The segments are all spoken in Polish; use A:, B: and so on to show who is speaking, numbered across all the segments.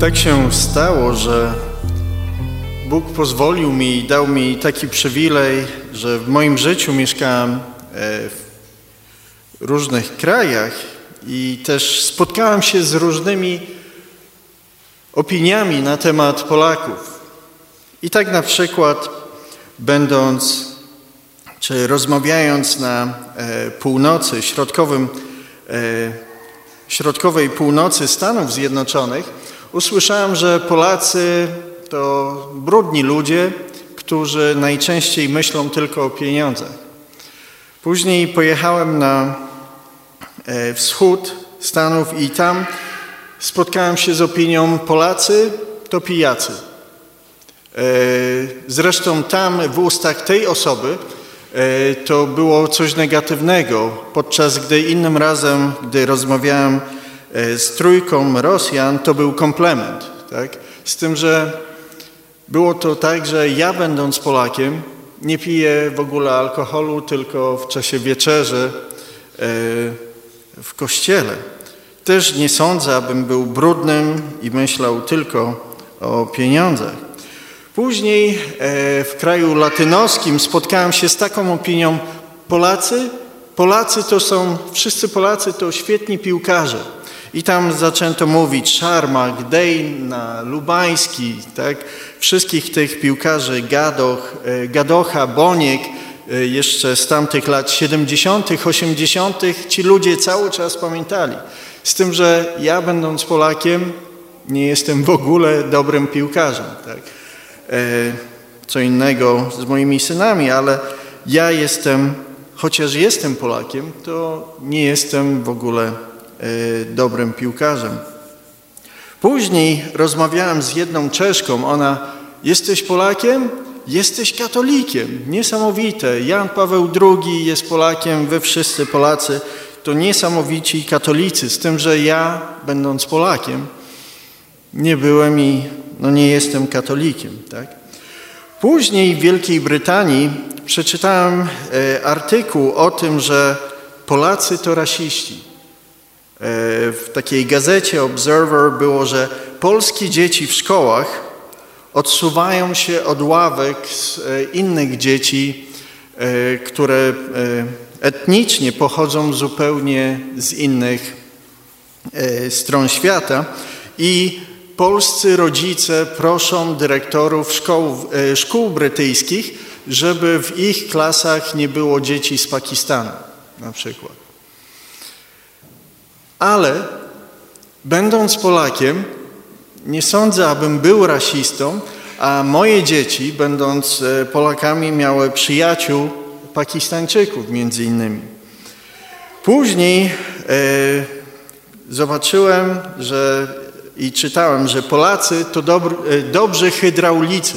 A: Tak się stało, że Bóg pozwolił mi i dał mi taki przywilej, że w moim życiu mieszkałem e, w różnych krajach i też spotkałem się z różnymi opiniami na temat Polaków. I tak na przykład, będąc czy rozmawiając na e, północy, środkowym, e, środkowej północy Stanów Zjednoczonych, usłyszałem, że Polacy to brudni ludzie, którzy najczęściej myślą tylko o pieniądzach. Później pojechałem na e, wschód Stanów i tam spotkałem się z opinią Polacy to pijacy. E, zresztą tam w ustach tej osoby e, to było coś negatywnego, podczas gdy innym razem, gdy rozmawiałem z trójką Rosjan, to był komplement. Tak? Z tym, że było to tak, że ja będąc Polakiem nie piję w ogóle alkoholu, tylko w czasie wieczerzy w kościele. Też nie sądzę, abym był brudnym i myślał tylko o pieniądzach. Później e, w kraju latynoskim spotkałem się z taką opinią: Polacy, Polacy to są, wszyscy Polacy to świetni piłkarze. I tam zaczęto mówić Szarma, Gdejna, Lubański, tak? wszystkich tych piłkarzy, Gadoch, e, Gadocha, Boniek, e, jeszcze z tamtych lat 70., 80., ci ludzie cały czas pamiętali. Z tym, że ja będąc Polakiem nie jestem w ogóle dobrym piłkarzem. Tak? E, co innego z moimi synami, ale ja jestem, chociaż jestem Polakiem, to nie jestem w ogóle dobrym piłkarzem. Później rozmawiałem z jedną Czeszką, ona, jesteś Polakiem? Jesteś katolikiem. Niesamowite. Jan Paweł II jest Polakiem, wy wszyscy Polacy to niesamowici katolicy, z tym, że ja, będąc Polakiem, nie byłem i no nie jestem katolikiem. Tak? Później w Wielkiej Brytanii przeczytałem e, artykuł o tym, że Polacy to rasiści. E, w takiej gazecie Observer było, że polskie dzieci w szkołach odsuwają się od ławek z e, innych dzieci, e, które etnicznie pochodzą zupełnie z innych stron świata i polscy rodzice proszą dyrektorów szkoł, szkół brytyjskich, żeby w ich klasach nie było dzieci z Pakistanu na przykład. Ale będąc Polakiem, nie sądzę, abym był rasistą, a moje dzieci, będąc e, Polakami, miały przyjaciół Pakistańczyków między innymi. Później e, zobaczyłem, że i czytałem, że Polacy to dobr, e, dobrzy hydraulicy.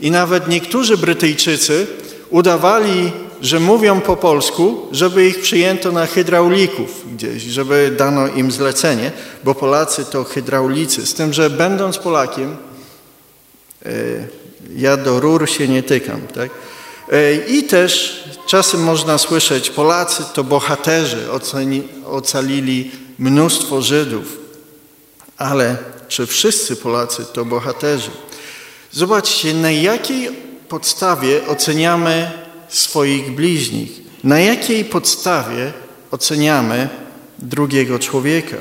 A: I nawet niektórzy Brytyjczycy udawali, że mówią po polsku, żeby ich przyjęto na hydraulików gdzieś, żeby dano im zlecenie, bo Polacy to hydraulicy. Z tym, że będąc Polakiem, e, ja do rur się nie tykam, tak? E, I też czasem można słyszeć, Polacy to bohaterzy, oceni, ocalili mnóstwo Żydów. Ale czy wszyscy Polacy to bohaterzy? Zobaczcie, na jakiej podstawie oceniamy swoich bliźnich? Na jakiej podstawie oceniamy drugiego człowieka?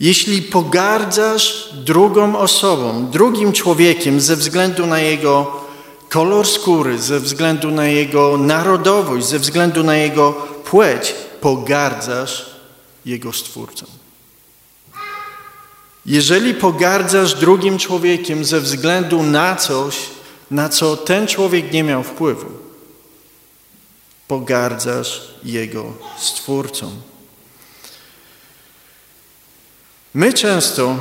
A: Jeśli pogardzasz drugą osobą, drugim człowiekiem ze względu na jego kolor skóry, ze względu na jego narodowość, ze względu na jego płeć, pogardzasz jego stwórcą. Jeżeli pogardzasz drugim człowiekiem ze względu na coś, na co ten człowiek nie miał wpływu, pogardzasz jego stwórcą. My często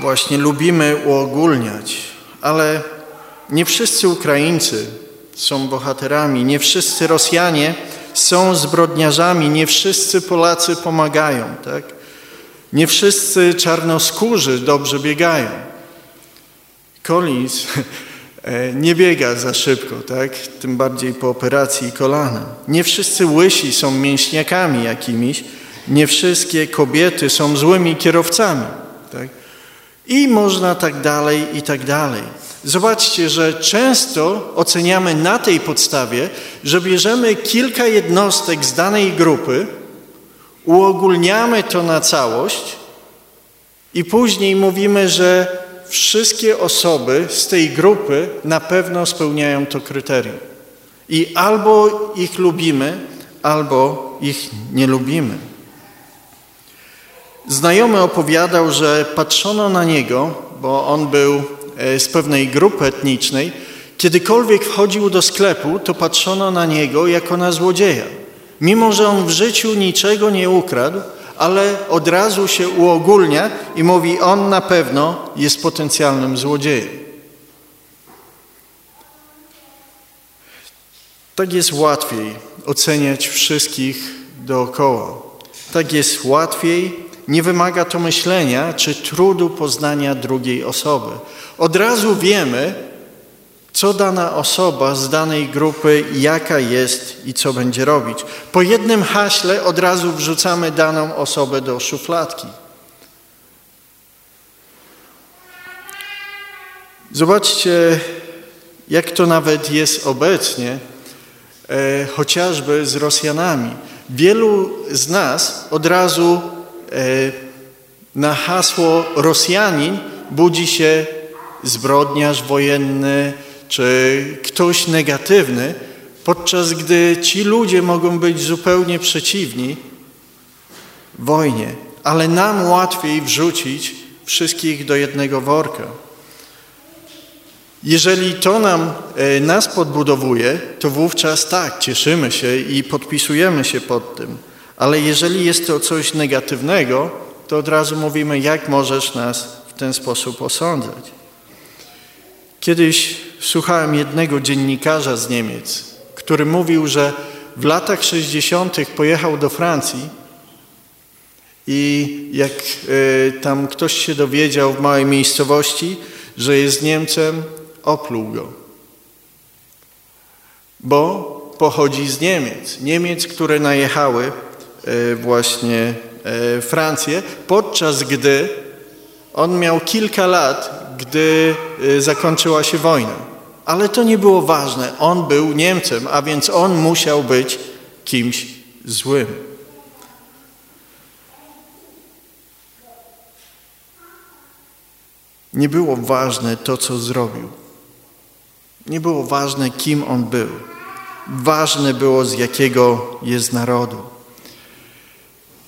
A: właśnie lubimy uogólniać, ale nie wszyscy Ukraińcy są bohaterami, nie wszyscy Rosjanie są zbrodniarzami, nie wszyscy Polacy pomagają, tak? Nie wszyscy czarnoskórzy dobrze biegają. Collins nie biega za szybko, tak? Tym bardziej po operacji kolana. Nie wszyscy łysi są mięśniakami jakimiś, nie wszystkie kobiety są złymi kierowcami, tak? I można tak dalej, i tak dalej. Zobaczcie, że często oceniamy na tej podstawie, że bierzemy kilka jednostek z danej grupy, uogólniamy to na całość i później mówimy, że wszystkie osoby z tej grupy na pewno spełniają to kryterium. I albo ich lubimy, albo ich nie lubimy. Znajomy opowiadał, że patrzono na niego, bo on był e, z pewnej grupy etnicznej, kiedykolwiek wchodził do sklepu, to patrzono na niego jako na złodzieja. Mimo, że on w życiu niczego nie ukradł, ale od razu się uogólnia i mówi, on na pewno jest potencjalnym złodziejem. Tak jest łatwiej oceniać wszystkich dookoła. Tak jest łatwiej, nie wymaga to myślenia czy trudu poznania drugiej osoby. Od razu wiemy, co dana osoba z danej grupy, jaka jest i co będzie robić. Po jednym haśle od razu wrzucamy daną osobę do szufladki. Zobaczcie, jak to nawet jest obecnie, e, chociażby z Rosjanami. Wielu z nas od razu e, na hasło Rosjanin budzi się zbrodniarz wojenny, czy ktoś negatywny, podczas gdy ci ludzie mogą być zupełnie przeciwni wojnie, ale nam łatwiej wrzucić wszystkich do jednego worka. Jeżeli to nam, e, nas podbudowuje, to wówczas tak, cieszymy się i podpisujemy się pod tym. Ale jeżeli jest to coś negatywnego, to od razu mówimy, jak możesz nas w ten sposób osądzać. Kiedyś słuchałem jednego dziennikarza z Niemiec, który mówił, że w latach 60. pojechał do Francji i jak y, tam ktoś się dowiedział w małej miejscowości, że jest Niemcem, opluł go. Bo pochodzi z Niemiec. Niemiec, które najechały y, właśnie y, Francję, podczas gdy on miał kilka lat, gdy zakończyła się wojna. Ale to nie było ważne. On był Niemcem, a więc on musiał być kimś złym. Nie było ważne to, co zrobił. Nie było ważne, kim on był. Ważne było, z jakiego jest narodu.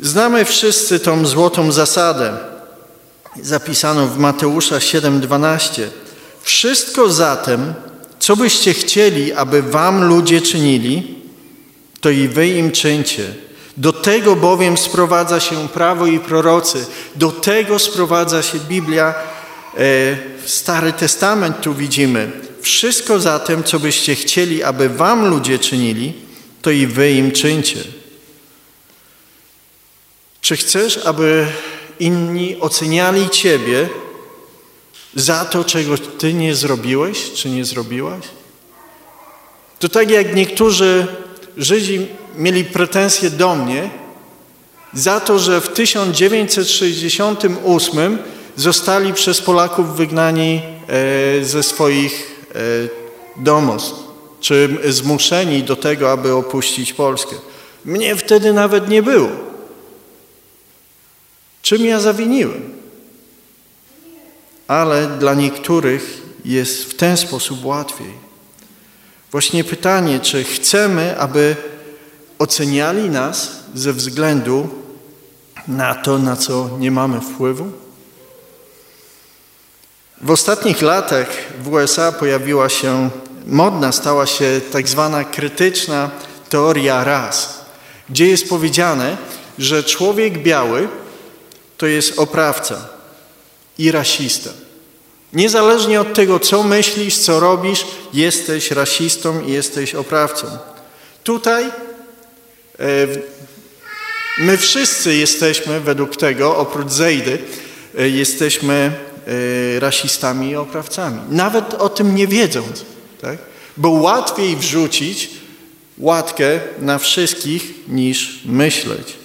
A: Znamy wszyscy tą złotą zasadę zapisaną w Mateusza 7:12. Wszystko zatem, co byście chcieli, aby wam ludzie czynili, to i wy im czyńcie. Do tego bowiem sprowadza się prawo i prorocy, do tego sprowadza się Biblia, e, Stary Testament tu widzimy. Wszystko zatem, co byście chcieli, aby wam ludzie czynili, to i wy im czyńcie. Czy chcesz, aby inni oceniali Ciebie za to, czego Ty nie zrobiłeś, czy nie zrobiłaś? To tak jak niektórzy Żydzi mieli pretensje do mnie za to, że w 1968 zostali przez Polaków wygnani e, ze swoich e, domostw, czy zmuszeni do tego, aby opuścić Polskę. Mnie wtedy nawet nie było. Czym ja zawiniłem? ale dla niektórych jest w ten sposób łatwiej. Właśnie pytanie, czy chcemy, aby oceniali nas ze względu na to, na co nie mamy wpływu? W ostatnich latach w USA pojawiła się, modna stała się tak zwana krytyczna teoria ras, gdzie jest powiedziane, że człowiek biały to jest oprawca i rasista. Niezależnie od tego, co myślisz, co robisz, jesteś rasistą i jesteś oprawcą. Tutaj e, my wszyscy jesteśmy, według tego, oprócz Zejdy, e, jesteśmy e, rasistami i oprawcami. Nawet o tym nie wiedząc. Tak? Bo łatwiej wrzucić łatkę na wszystkich niż myśleć.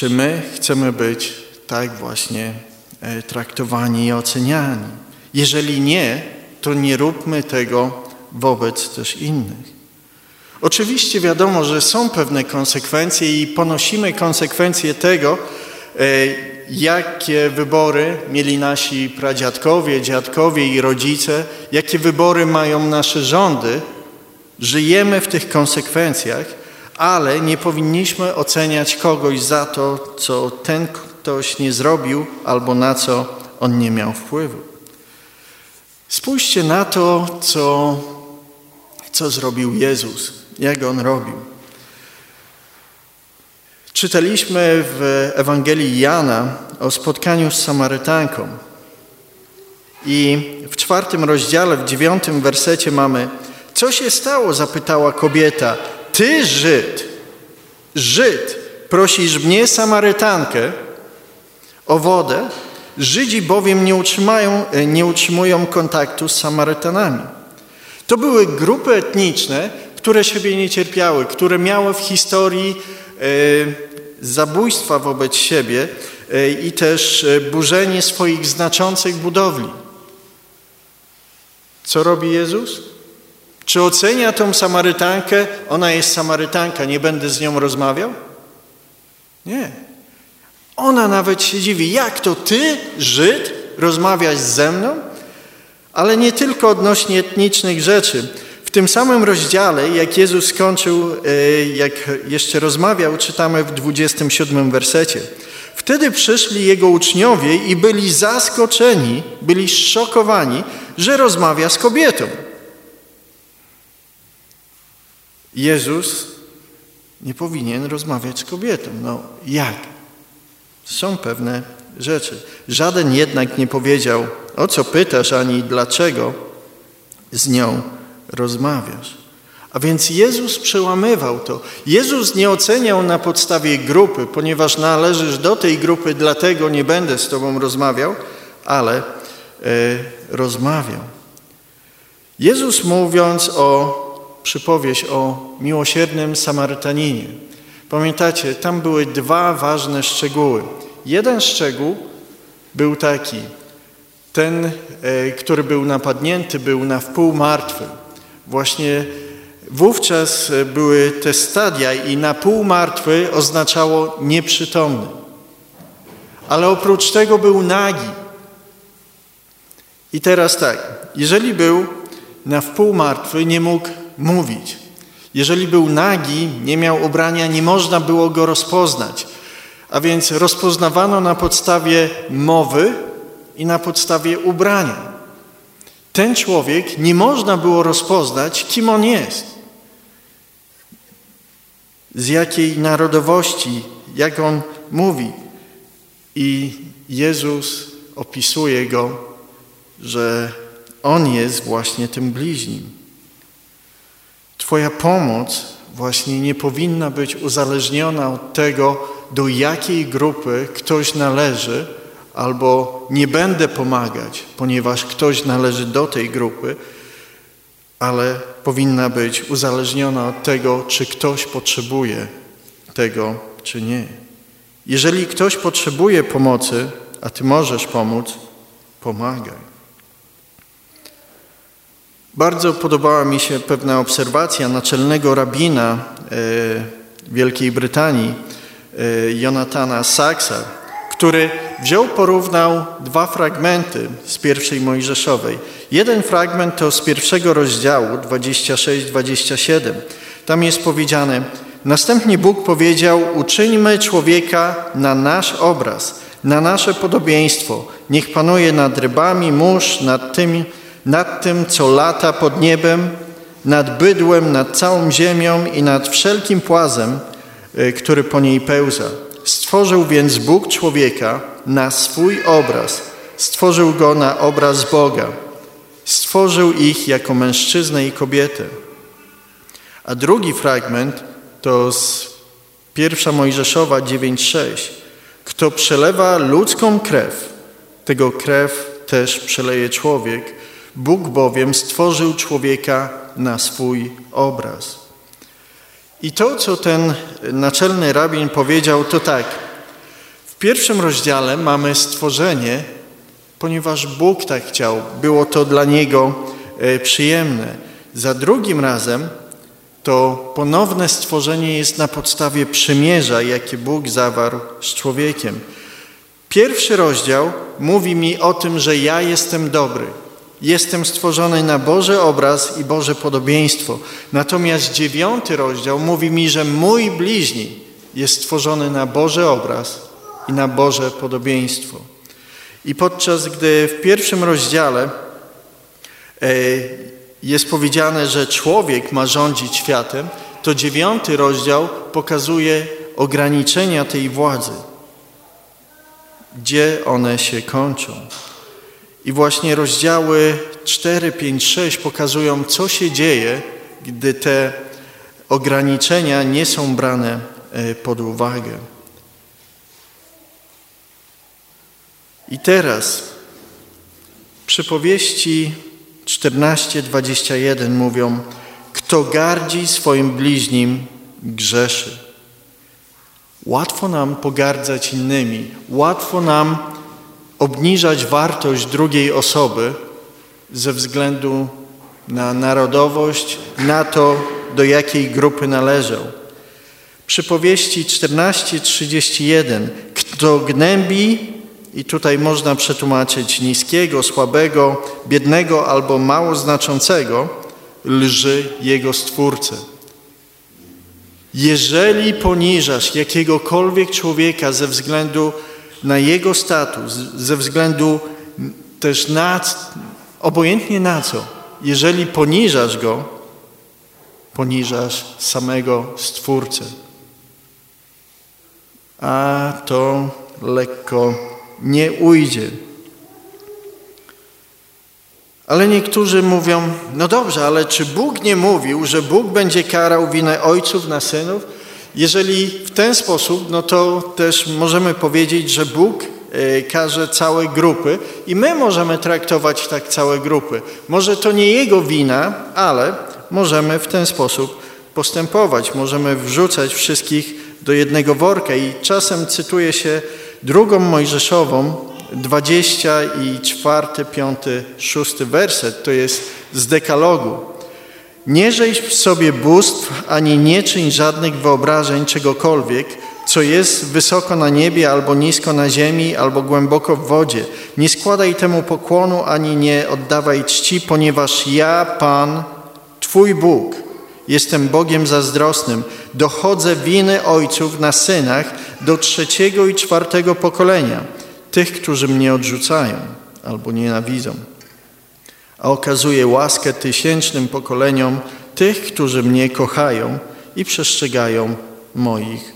A: Czy my chcemy być tak właśnie e, traktowani i oceniani. Jeżeli nie, to nie róbmy tego wobec też innych. Oczywiście wiadomo, że są pewne konsekwencje i ponosimy konsekwencje tego, e, jakie wybory mieli nasi pradziadkowie, dziadkowie i rodzice, jakie wybory mają nasze rządy. Żyjemy w tych konsekwencjach, ale nie powinniśmy oceniać kogoś za to, co ten ktoś nie zrobił albo na co on nie miał wpływu. Spójrzcie na to, co, co zrobił Jezus, jak on robił. Czytaliśmy w Ewangelii Jana o spotkaniu z Samarytanką. I w czwartym rozdziale, w dziewiątym wersecie mamy Co się stało? zapytała kobieta. Ty, Żyd, Żyd, prosisz mnie, Samarytankę, o wodę? Żydzi bowiem nie, utrzymają, nie utrzymują kontaktu z Samarytanami. To były grupy etniczne, które siebie nie cierpiały, które miały w historii e, zabójstwa wobec siebie e, i też e, burzenie swoich znaczących budowli. Co robi Jezus? Czy ocenia tą Samarytankę? Ona jest Samarytanka, nie będę z nią rozmawiał? Nie. Ona nawet się dziwi, jak to ty, Żyd, rozmawiasz ze mną? Ale nie tylko odnośnie etnicznych rzeczy. W tym samym rozdziale, jak Jezus skończył, e, jak jeszcze rozmawiał, czytamy w 27 wersecie. Wtedy przyszli Jego uczniowie i byli zaskoczeni, byli szokowani, że rozmawia z kobietą. Jezus nie powinien rozmawiać z kobietą. No jak? Są pewne rzeczy. Żaden jednak nie powiedział, o co pytasz, ani dlaczego z nią rozmawiasz. A więc Jezus przełamywał to. Jezus nie oceniał na podstawie grupy, ponieważ należysz do tej grupy, dlatego nie będę z Tobą rozmawiał, ale e, rozmawiał. Jezus mówiąc o przypowieść o miłosiernym Samarytaninie. Pamiętacie, tam były dwa ważne szczegóły. Jeden szczegół był taki, ten, e, który był napadnięty, był na wpół martwy. Właśnie wówczas były te stadia i na pół martwy oznaczało nieprzytomny. Ale oprócz tego był nagi. I teraz tak, jeżeli był na wpół martwy, nie mógł mówić. Jeżeli był nagi, nie miał ubrania, nie można było go rozpoznać. A więc rozpoznawano na podstawie mowy i na podstawie ubrania. Ten człowiek nie można było rozpoznać, kim on jest, z jakiej narodowości, jak on mówi. I Jezus opisuje go, że on jest właśnie tym bliźnim. Twoja pomoc właśnie nie powinna być uzależniona od tego, do jakiej grupy ktoś należy, albo nie będę pomagać, ponieważ ktoś należy do tej grupy, ale powinna być uzależniona od tego, czy ktoś potrzebuje tego, czy nie. Jeżeli ktoś potrzebuje pomocy, a Ty możesz pomóc, pomagaj. Bardzo podobała mi się pewna obserwacja naczelnego rabina e, Wielkiej Brytanii, e, Jonathana Saxa, który wziął, porównał dwa fragmenty z pierwszej Mojżeszowej. Jeden fragment to z pierwszego rozdziału 26-27. Tam jest powiedziane: Następnie Bóg powiedział: Uczyńmy człowieka na nasz obraz, na nasze podobieństwo. Niech panuje nad rybami, mórz, nad tym, nad tym, co lata pod niebem, nad bydłem, nad całą ziemią i nad wszelkim płazem, e, który po niej pełza. Stworzył więc Bóg człowieka na swój obraz. Stworzył go na obraz Boga. Stworzył ich jako mężczyznę i kobietę. A drugi fragment to z pierwsza Mojżeszowa 9:6. Kto przelewa ludzką krew, tego krew też przeleje człowiek. Bóg bowiem stworzył człowieka na swój obraz. I to, co ten naczelny rabin powiedział, to tak. W pierwszym rozdziale mamy stworzenie, ponieważ Bóg tak chciał. Było to dla Niego e, przyjemne. Za drugim razem to ponowne stworzenie jest na podstawie przymierza, jakie Bóg zawarł z człowiekiem. Pierwszy rozdział mówi mi o tym, że ja jestem dobry. Jestem stworzony na Boży obraz i Boże podobieństwo. Natomiast dziewiąty rozdział mówi mi, że mój bliźni jest stworzony na Boży obraz i na Boże podobieństwo. I podczas gdy w pierwszym rozdziale e, jest powiedziane, że człowiek ma rządzić światem, to dziewiąty rozdział pokazuje ograniczenia tej władzy, gdzie one się kończą. I właśnie rozdziały 4, 5, 6 pokazują, co się dzieje, gdy te ograniczenia nie są brane e, pod uwagę. I teraz przypowieści 14:21 mówią: Kto gardzi swoim bliźnim, grzeszy. Łatwo nam pogardzać innymi, łatwo nam obniżać wartość drugiej osoby ze względu na narodowość, na to, do jakiej grupy należą. Przypowieści 14:31 Kto gnębi i tutaj można przetłumaczyć niskiego, słabego, biednego albo mało znaczącego, lży jego stwórcę. Jeżeli poniżasz jakiegokolwiek człowieka ze względu na jego status, ze względu też na, obojętnie na co, jeżeli poniżasz go, poniżasz samego Stwórcę. A to lekko nie ujdzie. Ale niektórzy mówią, no dobrze, ale czy Bóg nie mówił, że Bóg będzie karał winę ojców na synów? Jeżeli w ten sposób, no to też możemy powiedzieć, że Bóg e, karze całe grupy i my możemy traktować tak całe grupy. Może to nie Jego wina, ale możemy w ten sposób postępować. Możemy wrzucać wszystkich do jednego worka i czasem cytuje się drugą Mojżeszową, 20 i 4, 5, 6 werset, to jest z dekalogu. Nie rzeź sobie bóstw, ani nie czyń żadnych wyobrażeń czegokolwiek, co jest wysoko na niebie, albo nisko na ziemi, albo głęboko w wodzie. Nie składaj temu pokłonu, ani nie oddawaj czci, ponieważ ja, Pan, Twój Bóg, jestem Bogiem zazdrosnym. Dochodzę winy ojców na synach do trzeciego i czwartego pokolenia, tych, którzy mnie odrzucają albo nienawidzą a okazuje łaskę tysięcznym pokoleniom tych, którzy mnie kochają i przestrzegają moich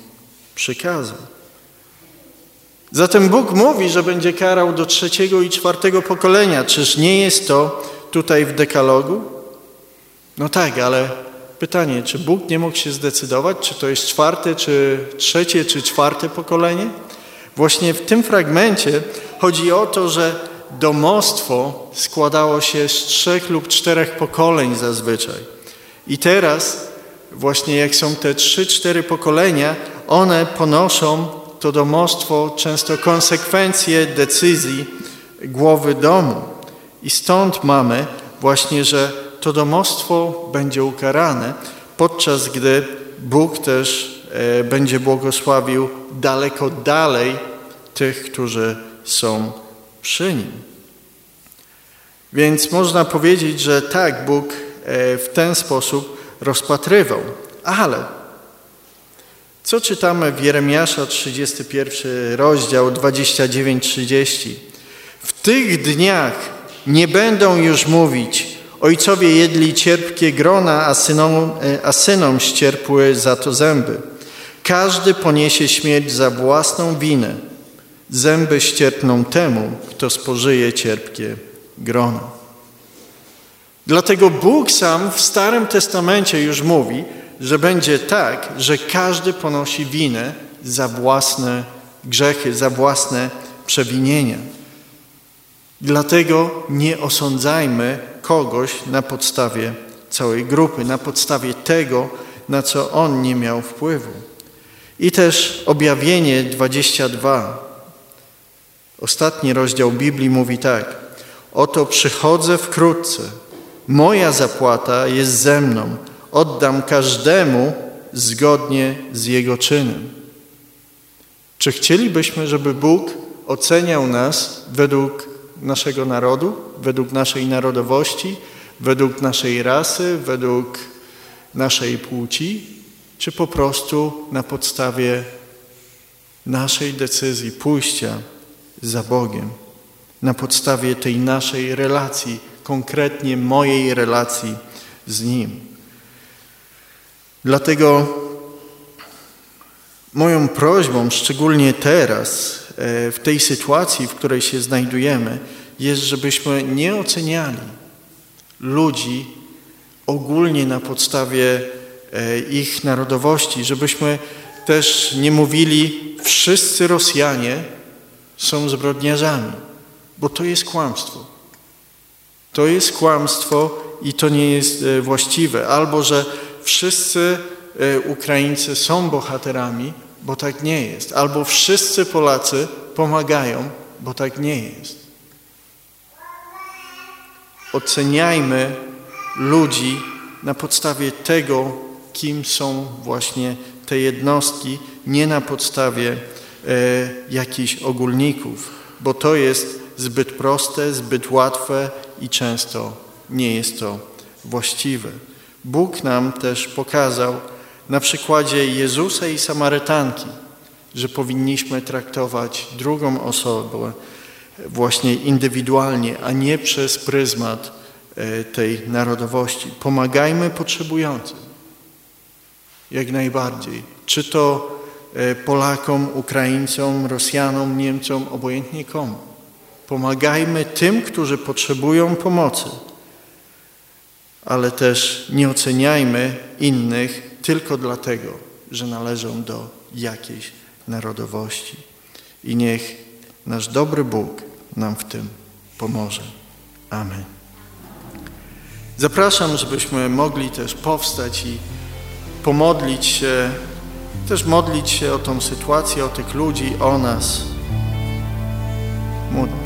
A: przykazów. Zatem Bóg mówi, że będzie karał do trzeciego i czwartego pokolenia. Czyż nie jest to tutaj w dekalogu? No tak, ale pytanie, czy Bóg nie mógł się zdecydować, czy to jest czwarte, czy trzecie, czy czwarte pokolenie? Właśnie w tym fragmencie chodzi o to, że domostwo składało się z trzech lub czterech pokoleń zazwyczaj. I teraz, właśnie jak są te trzy, cztery pokolenia, one ponoszą to domostwo często konsekwencje decyzji głowy domu. I stąd mamy właśnie, że to domostwo będzie ukarane, podczas gdy Bóg też e, będzie błogosławił daleko dalej tych, którzy są przy nim. Więc można powiedzieć, że tak, Bóg e, w ten sposób rozpatrywał. Ale co czytamy w Jeremiasza 31 rozdział 29-30? W tych dniach nie będą już mówić, ojcowie jedli cierpkie grona, a synom, e, a synom ścierpły za to zęby. Każdy poniesie śmierć za własną winę. Zęby ścierpną temu, kto spożyje cierpkie grono. Dlatego Bóg sam w Starym Testamencie już mówi, że będzie tak, że każdy ponosi winę za własne grzechy, za własne przewinienia. Dlatego nie osądzajmy kogoś na podstawie całej grupy, na podstawie tego, na co on nie miał wpływu. I też objawienie 22 Ostatni rozdział Biblii mówi tak: Oto przychodzę wkrótce. Moja zapłata jest ze mną. Oddam każdemu zgodnie z jego czynem. Czy chcielibyśmy, żeby Bóg oceniał nas według naszego narodu, według naszej narodowości, według naszej rasy, według naszej płci, czy po prostu na podstawie naszej decyzji pójścia za Bogiem, na podstawie tej naszej relacji, konkretnie mojej relacji z Nim. Dlatego moją prośbą, szczególnie teraz, e, w tej sytuacji, w której się znajdujemy, jest, żebyśmy nie oceniali ludzi ogólnie na podstawie e, ich narodowości, żebyśmy też nie mówili, wszyscy Rosjanie są zbrodniarzami, bo to jest kłamstwo. To jest kłamstwo i to nie jest e, właściwe. Albo, że wszyscy e, Ukraińcy są bohaterami, bo tak nie jest. Albo wszyscy Polacy pomagają, bo tak nie jest. Oceniajmy ludzi na podstawie tego, kim są właśnie te jednostki, nie na podstawie jakichś ogólników, bo to jest zbyt proste, zbyt łatwe i często nie jest to właściwe. Bóg nam też pokazał na przykładzie Jezusa i Samarytanki, że powinniśmy traktować drugą osobę właśnie indywidualnie, a nie przez pryzmat e, tej narodowości. Pomagajmy potrzebującym. Jak najbardziej. Czy to e, Polakom, Ukraińcom, Rosjanom, Niemcom, obojętnie komu. Pomagajmy tym, którzy potrzebują pomocy, ale też nie oceniajmy innych tylko dlatego, że należą do jakiejś narodowości. I niech nasz dobry Bóg nam w tym pomoże. Amen. Zapraszam, żebyśmy mogli też powstać i pomodlić się, też modlić się o tą sytuację, o tych ludzi, o nas. Módl.